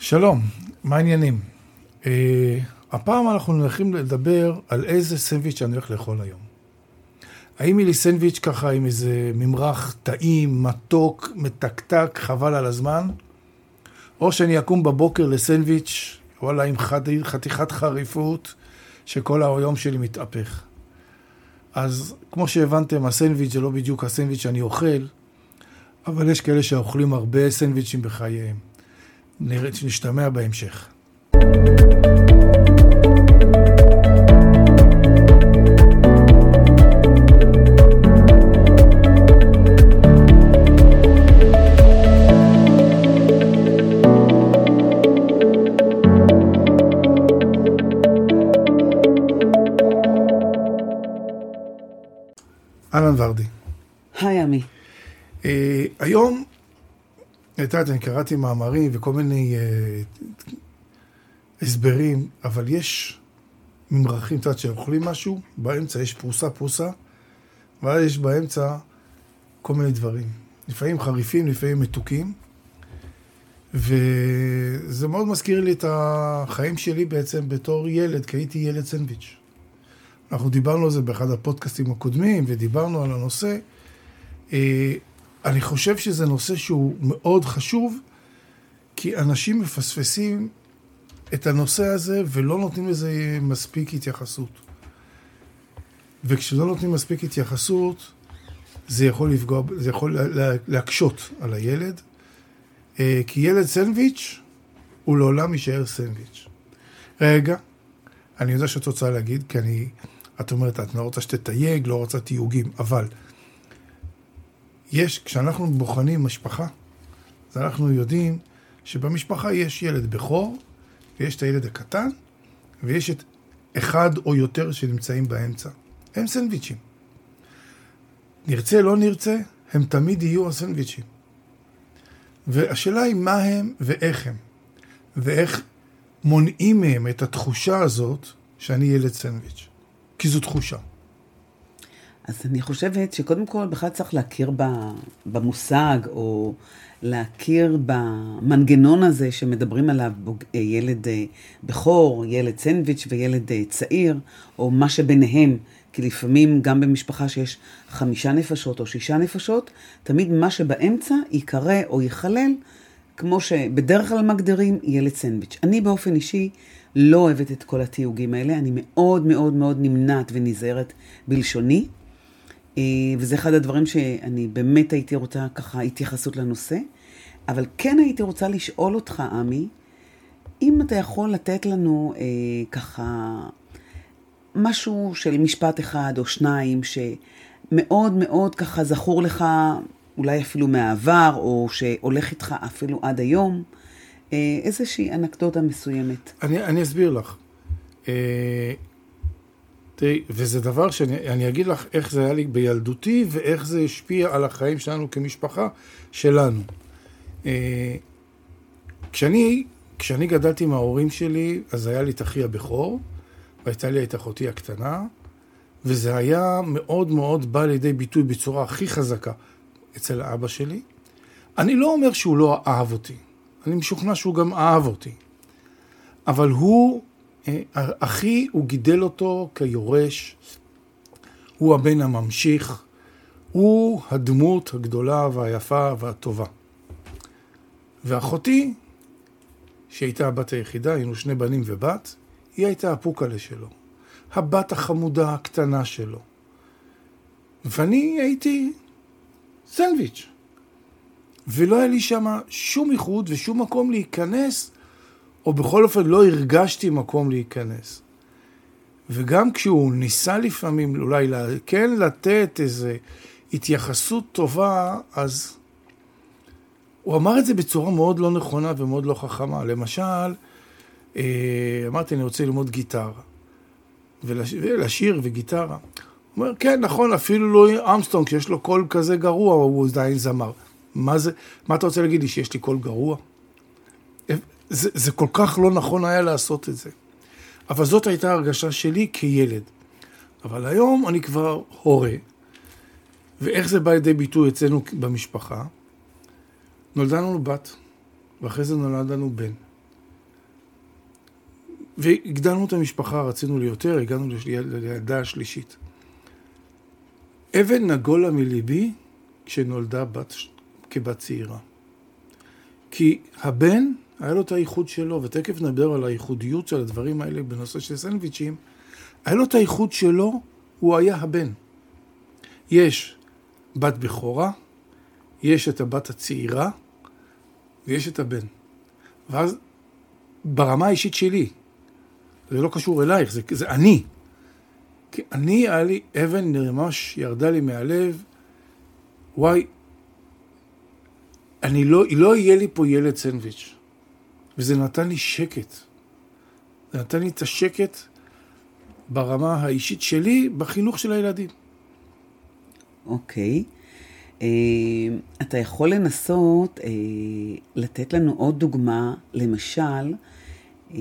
שלום, מה העניינים? Uh, הפעם אנחנו הולכים לדבר על איזה סנדוויץ' אני הולך לאכול היום. האם לי סנדוויץ' ככה עם איזה ממרח טעים, מתוק, מתקתק, חבל על הזמן? או שאני אקום בבוקר לסנדוויץ', וואלה, עם חתיכת חריפות, שכל היום שלי מתהפך. אז כמו שהבנתם, הסנדוויץ' זה לא בדיוק הסנדוויץ' שאני אוכל, אבל יש כאלה שאוכלים הרבה סנדוויצ'ים בחייהם. נראה, שנשתמע בהמשך. אהלן ורדי. היי עמי. Uh, היום, את יודעת, אני קראתי מאמרים וכל מיני uh, הסברים, אבל יש ממרחים, את יודעת, שאוכלים משהו, באמצע יש פרוסה פרוסה, ואז יש באמצע כל מיני דברים. לפעמים חריפים, לפעמים מתוקים, וזה מאוד מזכיר לי את החיים שלי בעצם בתור ילד, כי הייתי ילד סנדוויץ'. אנחנו דיברנו על זה באחד הפודקאסטים הקודמים, ודיברנו על הנושא. אני חושב שזה נושא שהוא מאוד חשוב, כי אנשים מפספסים את הנושא הזה ולא נותנים לזה מספיק התייחסות. וכשלא נותנים מספיק התייחסות, זה יכול לפגוע, זה יכול להקשות על הילד, אה, כי ילד סנדוויץ' הוא לעולם יישאר סנדוויץ'. רגע, אני יודע שאת רוצה להגיד, כי אני את אומרת, את לא רוצה שתתייג, לא רוצה תיוגים, אבל יש, כשאנחנו בוחנים משפחה, אז אנחנו יודעים שבמשפחה יש ילד בכור, ויש את הילד הקטן, ויש את אחד או יותר שנמצאים באמצע. הם סנדוויצ'ים. נרצה, לא נרצה, הם תמיד יהיו הסנדוויצ'ים. והשאלה היא מה הם ואיך הם, ואיך מונעים מהם את התחושה הזאת שאני ילד סנדוויץ'. כי זו תחושה. אז אני חושבת שקודם כל בכלל צריך להכיר במושג, או להכיר במנגנון הזה שמדברים עליו אה, ילד אה, בכור, ילד סנדוויץ' וילד אה, צעיר, או מה שביניהם. כי לפעמים גם במשפחה שיש חמישה נפשות או שישה נפשות, תמיד מה שבאמצע ייקרא או ייכלל, כמו שבדרך כלל מגדירים ילד סנדוויץ'. אני באופן אישי לא אוהבת את כל התיוגים האלה, אני מאוד מאוד מאוד נמנעת ונזהרת בלשוני, וזה אחד הדברים שאני באמת הייתי רוצה ככה התייחסות לנושא, אבל כן הייתי רוצה לשאול אותך, עמי, אם אתה יכול לתת לנו אה, ככה משהו של משפט אחד או שניים שמאוד מאוד ככה זכור לך, אולי אפילו מהעבר, או שהולך איתך אפילו עד היום, אה, איזושהי אנקדוטה מסוימת. אני, אני אסביר לך. אה, תראי, וזה דבר שאני אגיד לך איך זה היה לי בילדותי ואיך זה השפיע על החיים שלנו כמשפחה שלנו. אה, כשאני, כשאני גדלתי עם ההורים שלי, אז היה לי את אחי הבכור, והייתה לי את אחותי הקטנה, וזה היה מאוד מאוד בא לידי ביטוי בצורה הכי חזקה אצל אבא שלי. אני לא אומר שהוא לא אהב אותי. אני משוכנע שהוא גם אהב אותי. אבל הוא, אחי, הוא גידל אותו כיורש, הוא הבן הממשיך, הוא הדמות הגדולה והיפה והטובה. ואחותי, שהייתה הבת היחידה, היינו שני בנים ובת, היא הייתה הפוקלה שלו. הבת החמודה הקטנה שלו. ואני הייתי סנדוויץ'. ולא היה לי שם שום איחוד ושום מקום להיכנס, או בכל אופן לא הרגשתי מקום להיכנס. וגם כשהוא ניסה לפעמים אולי כן לתת איזו התייחסות טובה, אז הוא אמר את זה בצורה מאוד לא נכונה ומאוד לא חכמה. למשל, אה, אמרתי, אני רוצה ללמוד גיטרה, ולשיר וגיטרה. הוא אומר, כן, נכון, אפילו לואי ארמסטרונג, שיש לו קול כזה גרוע, הוא עדיין זמר. מה זה, מה אתה רוצה להגיד לי, שיש לי קול גרוע? זה, זה כל כך לא נכון היה לעשות את זה. אבל זאת הייתה הרגשה שלי כילד. אבל היום אני כבר הורה, ואיך זה בא לידי ביטוי אצלנו במשפחה? נולדה לנו בת, ואחרי זה נולד לנו בן. והגדלנו את המשפחה, רצינו ליותר, הגענו לילדה השלישית. אבן נגולה מליבי כשנולדה בת, כבת צעירה. כי הבן, היה לו את הייחוד שלו, ותכף נדבר על הייחודיות של הדברים האלה בנושא של סנדוויצ'ים, היה לו את הייחוד שלו, הוא היה הבן. יש בת בכורה, יש את הבת הצעירה, ויש את הבן. ואז ברמה האישית שלי, זה לא קשור אלייך, זה, זה אני. כי אני, היה לי אבן ממש ירדה לי מהלב, וואי, אני לא, לא יהיה לי פה ילד סנדוויץ'. וזה נתן לי שקט. זה נתן לי את השקט ברמה האישית שלי, בחינוך של הילדים. אוקיי. Uh, אתה יכול לנסות uh, לתת לנו עוד דוגמה, למשל, uh,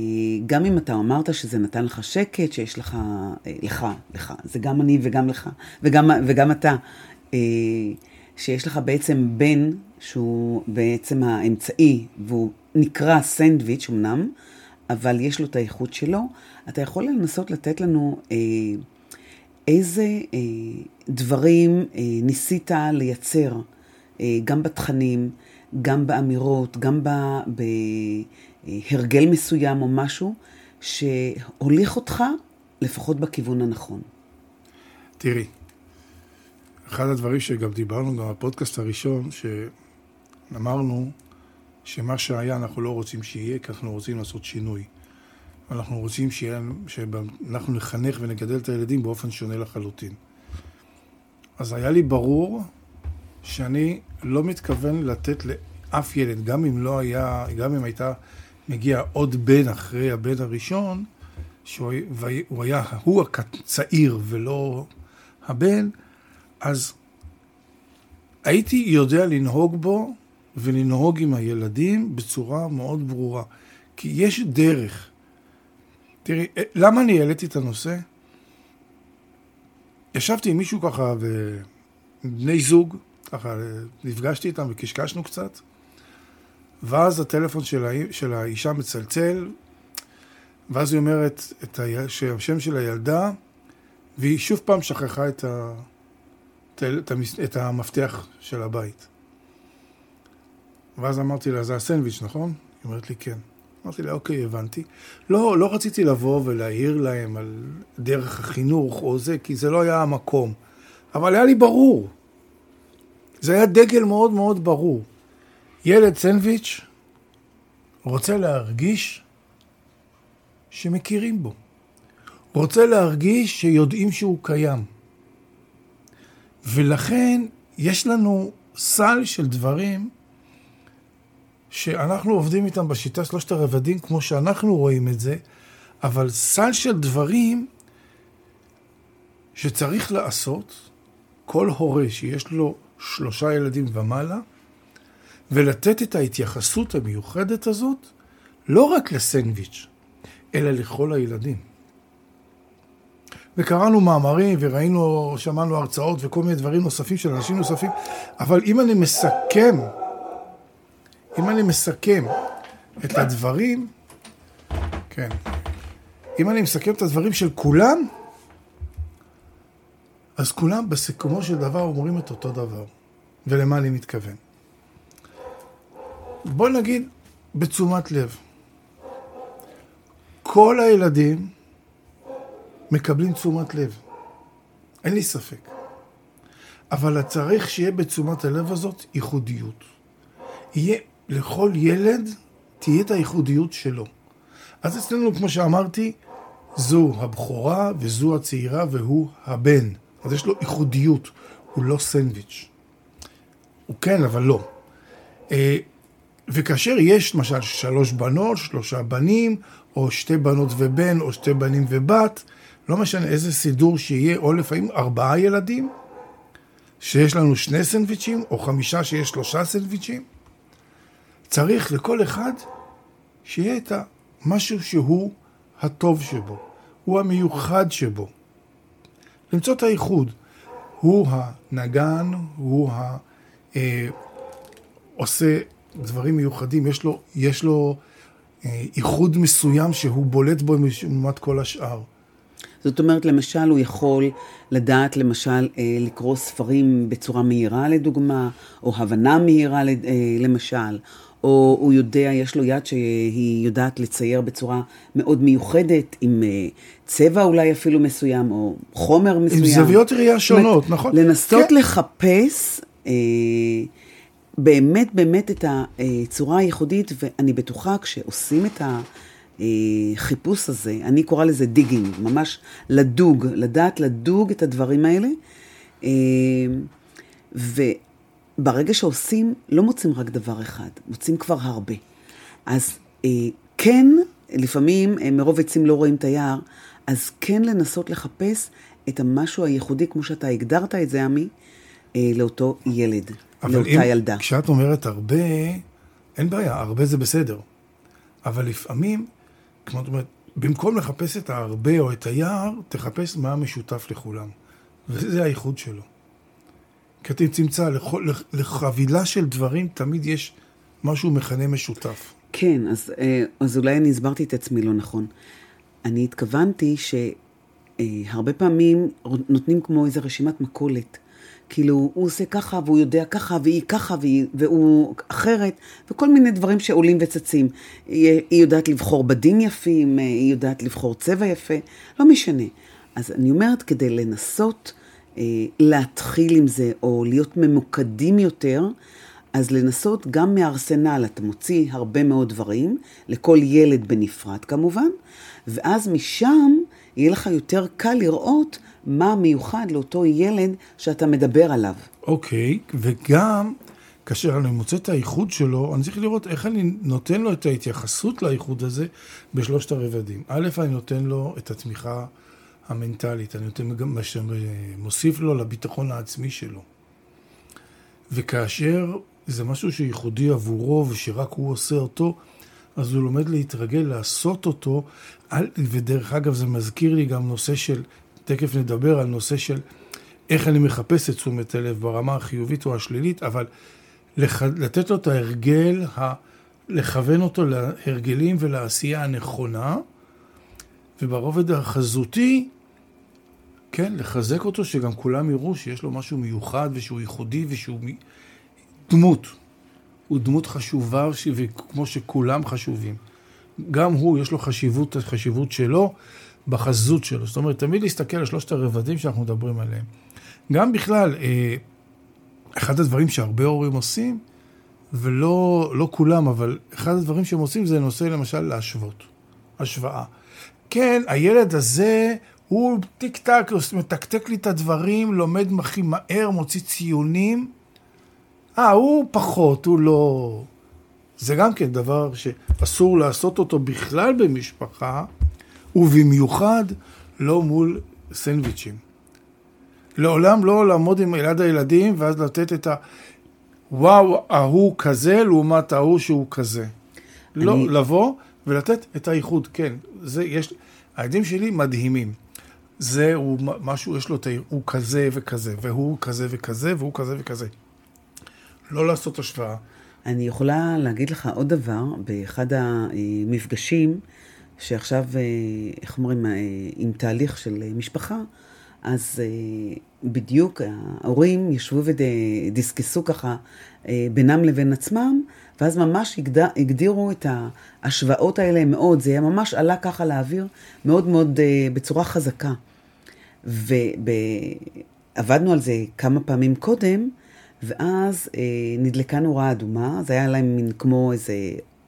גם אם אתה אמרת שזה נתן לך שקט, שיש לך, uh, לך, לך, זה גם אני וגם לך, וגם, וגם אתה, uh, שיש לך בעצם בן שהוא בעצם האמצעי, והוא נקרא סנדוויץ' אמנם, אבל יש לו את האיכות שלו, אתה יכול לנסות לתת לנו אה, איזה אה, דברים אה, ניסית לייצר, אה, גם בתכנים, גם באמירות, גם בהרגל מסוים או משהו, שהוליך אותך לפחות בכיוון הנכון. תראי, אחד הדברים שגם דיברנו גם בפודקאסט הראשון, שאמרנו שמה שהיה אנחנו לא רוצים שיהיה, כי אנחנו רוצים לעשות שינוי. אנחנו רוצים שיהיה, שאנחנו נחנך ונגדל את הילדים באופן שונה לחלוטין. אז היה לי ברור שאני לא מתכוון לתת לאף ילד, גם אם לא היה, גם אם הייתה מגיע עוד בן אחרי הבן הראשון, שהוא היה, הוא הצעיר ולא הבן, אז הייתי יודע לנהוג בו ולנהוג עם הילדים בצורה מאוד ברורה. כי יש דרך. תראי, אה, למה אני העליתי את הנושא? ישבתי עם מישהו ככה, ובני זוג, ככה נפגשתי איתם וקשקשנו קצת, ואז הטלפון של, הא... של האישה מצלצל, ואז היא אומרת את השם של הילדה, והיא שוב פעם שכחה את, ה... את המפתח של הבית. ואז אמרתי לה, זה הסנדוויץ', נכון? היא אומרת לי, כן. אמרתי לה, אוקיי, הבנתי. לא, לא רציתי לבוא ולהעיר להם על דרך החינוך או זה, כי זה לא היה המקום. אבל היה לי ברור. זה היה דגל מאוד מאוד ברור. ילד סנדוויץ' רוצה להרגיש שמכירים בו. רוצה להרגיש שיודעים שהוא קיים. ולכן יש לנו סל של דברים שאנחנו עובדים איתם בשיטה שלושת הרבדים כמו שאנחנו רואים את זה, אבל סל של דברים שצריך לעשות כל הורה שיש לו שלושה ילדים ומעלה, ולתת את ההתייחסות המיוחדת הזאת לא רק לסנדוויץ', אלא לכל הילדים. וקראנו מאמרים וראינו, שמענו הרצאות וכל מיני דברים נוספים של אנשים נוספים, אבל אם אני מסכם אם אני מסכם את הדברים, כן, אם אני מסכם את הדברים של כולם, אז כולם בסיכומו של דבר אומרים את אותו דבר. ולמה אני מתכוון? בוא נגיד בתשומת לב. כל הילדים מקבלים תשומת לב. אין לי ספק. אבל צריך שיהיה בתשומת הלב הזאת ייחודיות. יהיה לכל ילד תהיה את הייחודיות שלו. אז אצלנו, כמו שאמרתי, זו הבכורה וזו הצעירה והוא הבן. אז יש לו ייחודיות, הוא לא סנדוויץ'. הוא כן, אבל לא. אה, וכאשר יש למשל שלוש בנות, שלושה בנים, או שתי בנות ובן, או שתי בנים ובת, לא משנה איזה סידור שיהיה, או לפעמים ארבעה ילדים, שיש לנו שני סנדוויצ'ים, או חמישה שיש שלושה סנדוויצ'ים, צריך לכל אחד שיהיה את המשהו שהוא הטוב שבו, הוא המיוחד שבו. למצוא את הייחוד. הוא הנגן, הוא ה... אה, עושה דברים מיוחדים, יש לו, יש לו ייחוד מסוים שהוא בולט בו לעומת כל השאר. זאת אומרת, למשל, הוא יכול לדעת, למשל, אה, לקרוא ספרים בצורה מהירה, לדוגמה, או הבנה מהירה, אה, למשל, או הוא יודע, יש לו יד שהיא יודעת לצייר בצורה מאוד מיוחדת, עם אה, צבע אולי אפילו מסוים, או חומר מסוים. עם זוויות ראייה שונות, אומרת, נכון. לנסות כן. לחפש אה, באמת באמת את הצורה הייחודית, ואני בטוחה כשעושים את ה... החיפוש הזה, אני קוראה לזה דיגינג, ממש לדוג, לדעת לדוג את הדברים האלה. אה, וברגע שעושים, לא מוצאים רק דבר אחד, מוצאים כבר הרבה. אז אה, כן, לפעמים אה, מרוב עצים לא רואים את היער, אז כן לנסות לחפש את המשהו הייחודי, כמו שאתה הגדרת את זה, עמי, לאותו ילד, לאותה אם, ילדה. אבל כשאת אומרת הרבה, אין בעיה, הרבה זה בסדר. אבל לפעמים זאת אומרת, במקום לחפש את ההרבה או את היער, תחפש מה המשותף לכולם. וזה הייחוד שלו. כי אתה תמצא, לחבילה של דברים תמיד יש משהו מכנה משותף. כן, אז, אה, אז אולי אני הסברתי את עצמי לא נכון. אני התכוונתי שהרבה פעמים נותנים כמו איזו רשימת מכולת. כאילו, הוא עושה ככה, והוא יודע ככה, והיא ככה, והיא, והוא אחרת, וכל מיני דברים שעולים וצצים. היא, היא יודעת לבחור בדים יפים, היא יודעת לבחור צבע יפה, לא משנה. אז אני אומרת, כדי לנסות אה, להתחיל עם זה, או להיות ממוקדים יותר, אז לנסות גם מארסנל, אתה מוציא הרבה מאוד דברים, לכל ילד בנפרד כמובן, ואז משם יהיה לך יותר קל לראות מה מיוחד לאותו ילד שאתה מדבר עליו. אוקיי, okay, וגם כאשר אני מוצא את הייחוד שלו, אני צריך לראות איך אני נותן לו את ההתייחסות לייחוד הזה בשלושת הרבדים. א', אני נותן לו את התמיכה המנטלית, אני נותן גם, מוסיף לו לביטחון העצמי שלו. וכאשר זה משהו שייחודי עבורו ושרק הוא עושה אותו, אז הוא לומד להתרגל לעשות אותו, ודרך אגב זה מזכיר לי גם נושא של תכף נדבר על נושא של איך אני מחפש את תשומת הלב ברמה החיובית או השלילית, אבל לח... לתת לו את ההרגל, ה... לכוון אותו להרגלים ולעשייה הנכונה, וברובד החזותי, כן, לחזק אותו, שגם כולם יראו שיש לו משהו מיוחד ושהוא ייחודי ושהוא דמות. הוא דמות חשובה, וכמו שכולם חשובים. גם הוא, יש לו חשיבות, חשיבות שלו, בחזות שלו. זאת אומרת, תמיד להסתכל על שלושת הרבדים שאנחנו מדברים עליהם. גם בכלל, אה, אחד הדברים שהרבה הורים עושים, ולא לא כולם, אבל אחד הדברים שהם עושים זה נושא למשל להשוות. השוואה. כן, הילד הזה, הוא טיק טק, מתקתק לי את הדברים, לומד הכי מהר, מוציא ציונים. אה, הוא פחות, הוא לא... זה גם כן דבר שאסור לעשות אותו בכלל במשפחה, ובמיוחד לא מול סנדוויצ'ים. לעולם לא לעמוד עם ילד הילדים ואז לתת את ה... וואו, ההוא כזה לעומת ההוא שהוא כזה. לא, אני... לא, לבוא ולתת את האיחוד, כן. זה, יש... הילדים שלי מדהימים. זה, הוא משהו, יש לו את ה... הוא כזה וכזה, והוא כזה וכזה, והוא כזה וכזה. לא לעשות השוואה. אני יכולה להגיד לך עוד דבר, באחד המפגשים, שעכשיו, אה, איך אומרים, אה, עם תהליך של אה, משפחה, אז בדיוק ההורים ישבו ודיסקסו ככה בינם לבין עצמם, ואז ממש הגדירו את ההשוואות האלה מאוד, זה היה ממש עלה ככה לאוויר, מאוד מאוד בצורה חזקה. ועבדנו על זה כמה פעמים קודם, ואז נדלקה נורה אדומה, זה היה להם מין כמו איזה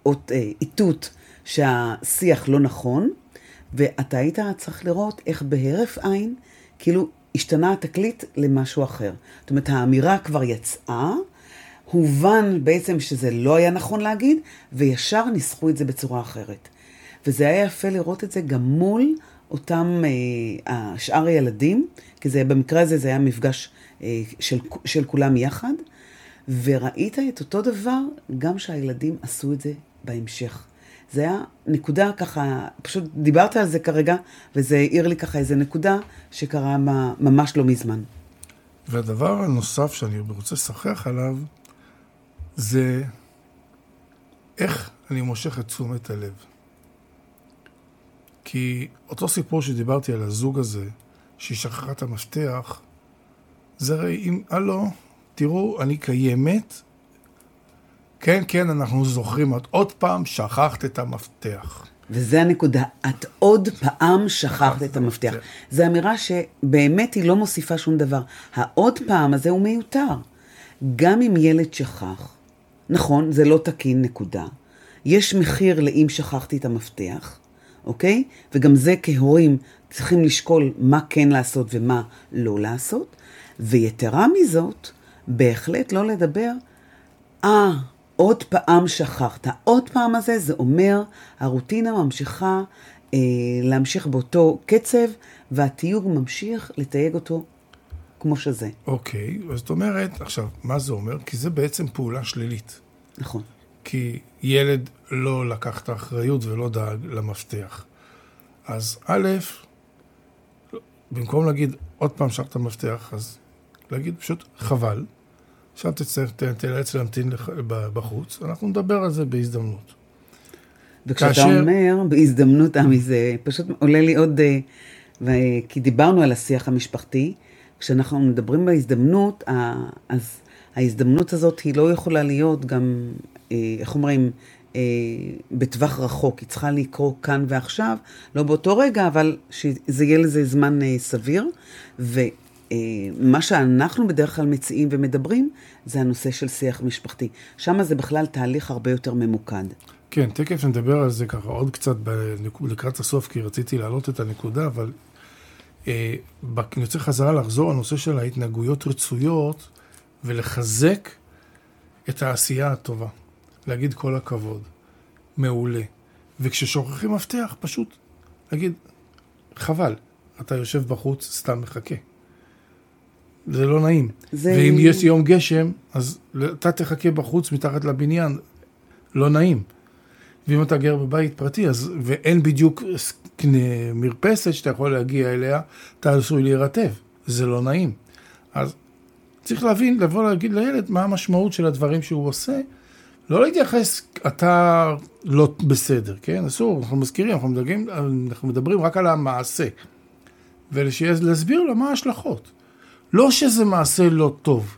אות איתות. שהשיח לא נכון, ואתה היית צריך לראות איך בהרף עין, כאילו השתנה התקליט למשהו אחר. זאת אומרת, האמירה כבר יצאה, הובן בעצם שזה לא היה נכון להגיד, וישר ניסחו את זה בצורה אחרת. וזה היה יפה לראות את זה גם מול אותם אה, שאר הילדים, כי זה, במקרה הזה זה היה מפגש אה, של, של כולם יחד, וראית את אותו דבר גם שהילדים עשו את זה בהמשך. זה היה נקודה ככה, פשוט דיברת על זה כרגע, וזה העיר לי ככה איזה נקודה שקרה ממש לא מזמן. והדבר הנוסף שאני רוצה לשחח עליו, זה איך אני מושך את תשומת הלב. כי אותו סיפור שדיברתי על הזוג הזה, שהיא שכחה את המפתח, זה הרי אם, הלו, תראו, אני קיימת. כן, כן, אנחנו זוכרים, את עוד פעם שכחת את המפתח. וזה הנקודה, את עוד פעם שכחת את המפתח. זו אמירה שבאמת היא לא מוסיפה שום דבר. העוד פעם הזה הוא מיותר. גם אם ילד שכח, נכון, זה לא תקין, נקודה. יש מחיר לאם שכחתי את המפתח, אוקיי? וגם זה כהורים צריכים לשקול מה כן לעשות ומה לא לעשות. ויתרה מזאת, בהחלט לא לדבר, אה, עוד פעם שכחת. עוד פעם הזה, זה אומר, הרוטינה ממשיכה אה, להמשיך באותו קצב, והתיוג ממשיך לתייג אותו כמו שזה. אוקיי, אז זאת אומרת, עכשיו, מה זה אומר? כי זה בעצם פעולה שלילית. נכון. כי ילד לא לקח את האחריות ולא דאג למפתח. אז א', במקום להגיד עוד פעם שכת המפתח, אז להגיד פשוט חבל. עכשיו תצטרך, תאלץ להמתין בחוץ, אנחנו נדבר על זה בהזדמנות. וכשאתה כאשר... אומר בהזדמנות, עמי, זה פשוט עולה לי עוד, אה, ו... כי דיברנו על השיח המשפחתי, כשאנחנו מדברים בהזדמנות, אז ההזדמנות הזאת היא לא יכולה להיות גם, אה, איך אומרים, אה, בטווח רחוק, היא צריכה לקרות כאן ועכשיו, לא באותו רגע, אבל שזה יהיה לזה זמן סביר. ו... מה שאנחנו בדרך כלל מציעים ומדברים, זה הנושא של שיח משפחתי. שם זה בכלל תהליך הרבה יותר ממוקד. כן, תכף נדבר על זה ככה עוד קצת לקראת הסוף, כי רציתי להעלות את הנקודה, אבל אה, אני רוצה חזרה לחזור לנושא של ההתנהגויות רצויות ולחזק את העשייה הטובה. להגיד כל הכבוד, מעולה. וכששוכחים מפתח, פשוט להגיד, חבל, אתה יושב בחוץ, סתם מחכה. זה לא נעים. זה... ואם יש יום גשם, אז אתה תחכה בחוץ מתחת לבניין, לא נעים. ואם אתה גר בבית פרטי, אז, ואין בדיוק מרפסת שאתה יכול להגיע אליה, אתה עשוי להירטב. זה לא נעים. אז צריך להבין, לבוא להגיד לילד מה המשמעות של הדברים שהוא עושה. לא להתייחס, אתה לא בסדר, כן? אסור, אנחנו מזכירים, אנחנו מדברים, אנחנו מדברים רק על המעשה. ולהסביר לו מה ההשלכות. לא שזה מעשה לא טוב.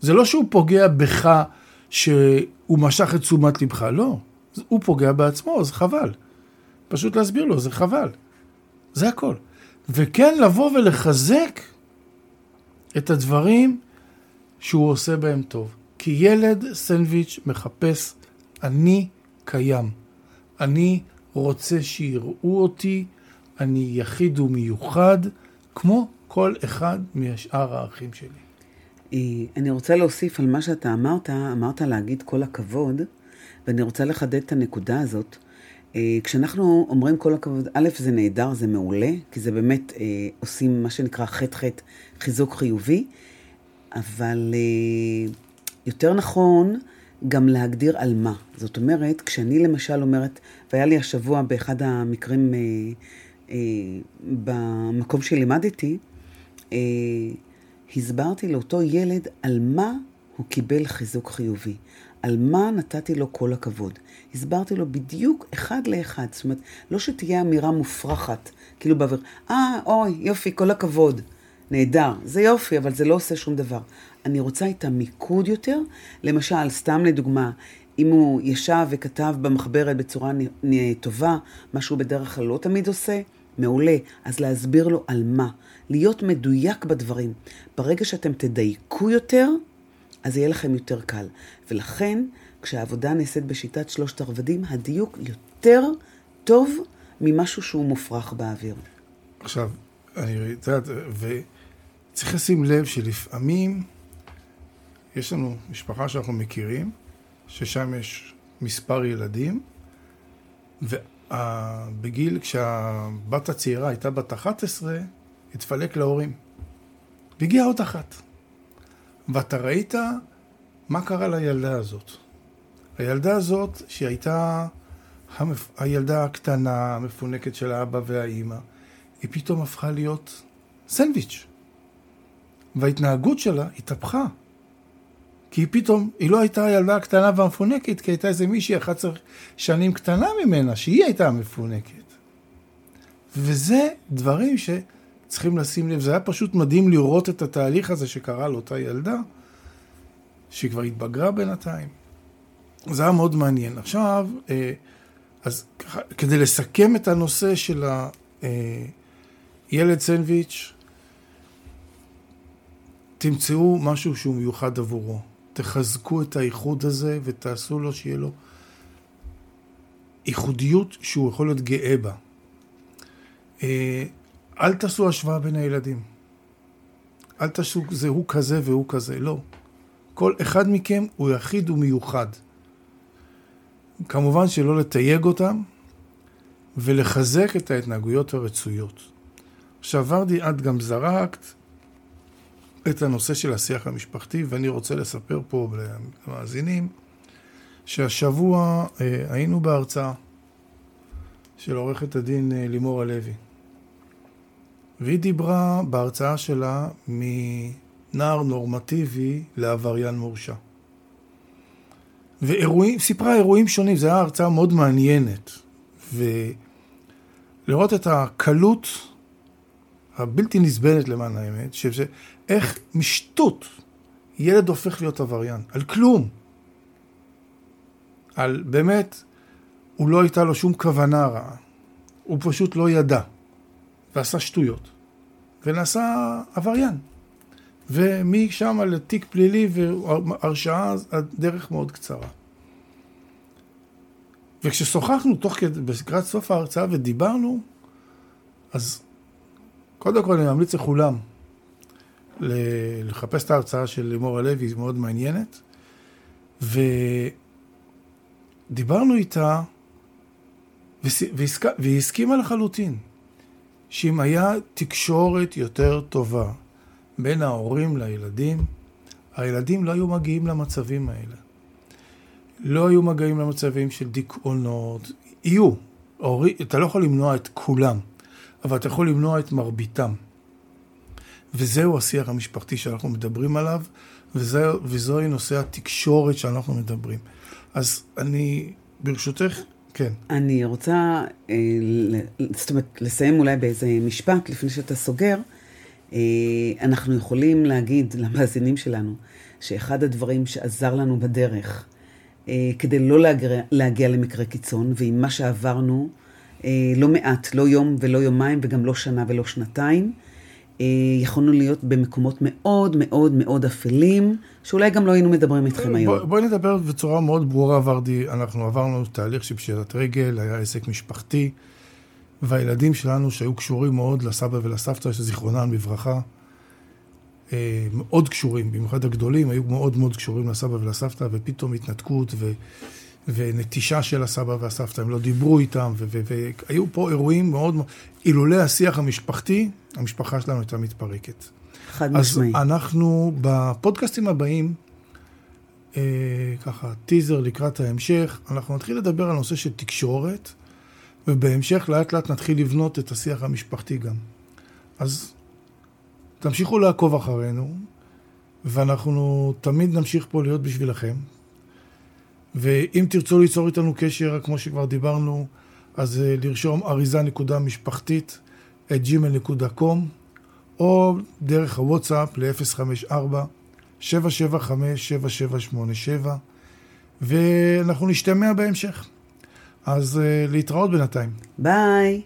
זה לא שהוא פוגע בך שהוא משך את תשומת לבך, לא. הוא פוגע בעצמו, אז חבל. פשוט להסביר לו, זה חבל. זה הכל. וכן לבוא ולחזק את הדברים שהוא עושה בהם טוב. כי ילד סנדוויץ' מחפש, אני קיים. אני רוצה שיראו אותי, אני יחיד ומיוחד, כמו כל אחד משאר האחים שלי. אה, אני רוצה להוסיף על מה שאתה אמרת, אמרת להגיד כל הכבוד, ואני רוצה לחדד את הנקודה הזאת. אה, כשאנחנו אומרים כל הכבוד, א', זה נהדר, זה מעולה, כי זה באמת אה, עושים מה שנקרא חטא-חטא, חיזוק חיובי, אבל יותר נכון גם להגדיר על מה. זאת אומרת, כשאני למשל אומרת, והיה לי השבוע באחד המקרים במקום שלימדתי, אה, הסברתי לאותו ילד על מה הוא קיבל חיזוק חיובי, על מה נתתי לו כל הכבוד. הסברתי לו בדיוק אחד לאחד, זאת אומרת, לא שתהיה אמירה מופרכת, כאילו באוויר, אה, אוי, יופי, כל הכבוד. נהדר, זה יופי, אבל זה לא עושה שום דבר. אני רוצה את המיקוד יותר, למשל, סתם לדוגמה, אם הוא ישב וכתב במחברת בצורה טובה, מה שהוא בדרך כלל לא תמיד עושה, מעולה. אז להסביר לו על מה. להיות מדויק בדברים. ברגע שאתם תדייקו יותר, אז יהיה לכם יותר קל. ולכן, כשהעבודה נעשית בשיטת שלושת הרבדים, הדיוק יותר טוב ממשהו שהוא מופרך באוויר. עכשיו, אני יודעת, וצריך לשים לב שלפעמים יש לנו משפחה שאנחנו מכירים, ששם יש מספר ילדים, ובגיל, כשהבת הצעירה הייתה בת 11, התפלק להורים. והגיעה עוד אחת. ואתה ראית מה קרה לילדה הזאת. הילדה הזאת, שהייתה המפ... הילדה הקטנה, המפונקת של האבא והאימא, היא פתאום הפכה להיות סנדוויץ'. וההתנהגות שלה התהפכה. כי היא פתאום, היא לא הייתה ילדה קטנה והמפונקת, כי הייתה איזה מישהי 11 שנים קטנה ממנה, שהיא הייתה המפונקת. וזה דברים שצריכים לשים לב. זה היה פשוט מדהים לראות את התהליך הזה שקרה לאותה ילדה, שהיא כבר התבגרה בינתיים. זה היה מאוד מעניין. עכשיו, אה, אז כדי לסכם את הנושא של הילד סנדוויץ', תמצאו משהו שהוא מיוחד עבורו. תחזקו את האיחוד הזה ותעשו לו שיהיה לו ייחודיות שהוא יכול להיות גאה בה. אל תעשו השוואה בין הילדים. אל תעשו זה הוא כזה והוא כזה, לא. כל אחד מכם הוא יחיד ומיוחד. כמובן שלא לתייג אותם ולחזק את ההתנהגויות הרצויות. עכשיו, ורדי, את גם זרקת את הנושא של השיח המשפחתי, ואני רוצה לספר פה למאזינים שהשבוע אה, היינו בהרצאה של עורכת הדין אה, לימור הלוי. והיא דיברה בהרצאה שלה מנער נורמטיבי לעבריין מורשע. ואירועים, סיפרה אירועים שונים, זו הייתה הרצאה מאוד מעניינת. ולראות את הקלות הבלתי נסבלת למען האמת, שזה איך משטות ילד הופך להיות עבריין, על כלום. על באמת, הוא לא הייתה לו שום כוונה רעה, הוא פשוט לא ידע, ועשה שטויות, ונעשה עבריין. ומשם לתיק פלילי והרשעה, הדרך מאוד קצרה. וכששוחחנו תוך כדי, לקראת סוף ההרצאה ודיברנו, אז קודם כל אני ממליץ לכולם לחפש את ההרצאה של לימור הלוי, היא מאוד מעניינת. ודיברנו איתה, והיא הסכימה לחלוטין, שאם היה תקשורת יותר טובה בין ההורים לילדים, הילדים לא היו מגיעים למצבים האלה. לא היו מגיעים למצבים של דיכאונות, יהיו. אתה לא יכול למנוע את כולם, אבל אתה יכול למנוע את מרביתם. וזהו השיח המשפחתי שאנחנו מדברים עליו, וזה, וזוהי נושא התקשורת שאנחנו מדברים. אז אני, ברשותך, כן. אני רוצה, אה, זאת אומרת, לסיים אולי באיזה משפט לפני שאתה סוגר. אה, אנחנו יכולים להגיד למאזינים שלנו שאחד הדברים שעזר לנו בדרך אה, כדי לא להגיע, להגיע למקרה קיצון, ועם מה שעברנו, לא מעט, לא יום ולא יומיים וגם לא שנה ולא שנתיים, יכולנו להיות במקומות מאוד מאוד מאוד אפלים, שאולי גם לא היינו מדברים איתכם היום. בואי בוא נדבר בצורה מאוד ברורה, ורדי. אנחנו עברנו תהליך של פשיטת רגל, היה עסק משפחתי, והילדים שלנו שהיו קשורים מאוד לסבא ולסבתא, שזיכרונם בברכה, אה, מאוד קשורים, במיוחד הגדולים, היו מאוד מאוד קשורים לסבא ולסבתא, ופתאום התנתקות ו... ונטישה של הסבא והסבתא, הם לא דיברו איתם, והיו פה אירועים מאוד, אילולא השיח המשפחתי, המשפחה שלנו הייתה מתפרקת. חד משמעי. אז אנחנו בפודקאסטים הבאים, אה, ככה, טיזר לקראת ההמשך, אנחנו נתחיל לדבר על נושא של תקשורת, ובהמשך לאט לאט נתחיל לבנות את השיח המשפחתי גם. אז תמשיכו לעקוב אחרינו, ואנחנו תמיד נמשיך פה להיות בשבילכם. ואם תרצו ליצור איתנו קשר, כמו שכבר דיברנו, אז אה, לרשום אריזה נקודה משפחתית את gmail.com, או דרך הוואטסאפ ל-054-775-7787, ואנחנו נשתמע בהמשך. אז uh, להתראות בינתיים. ביי.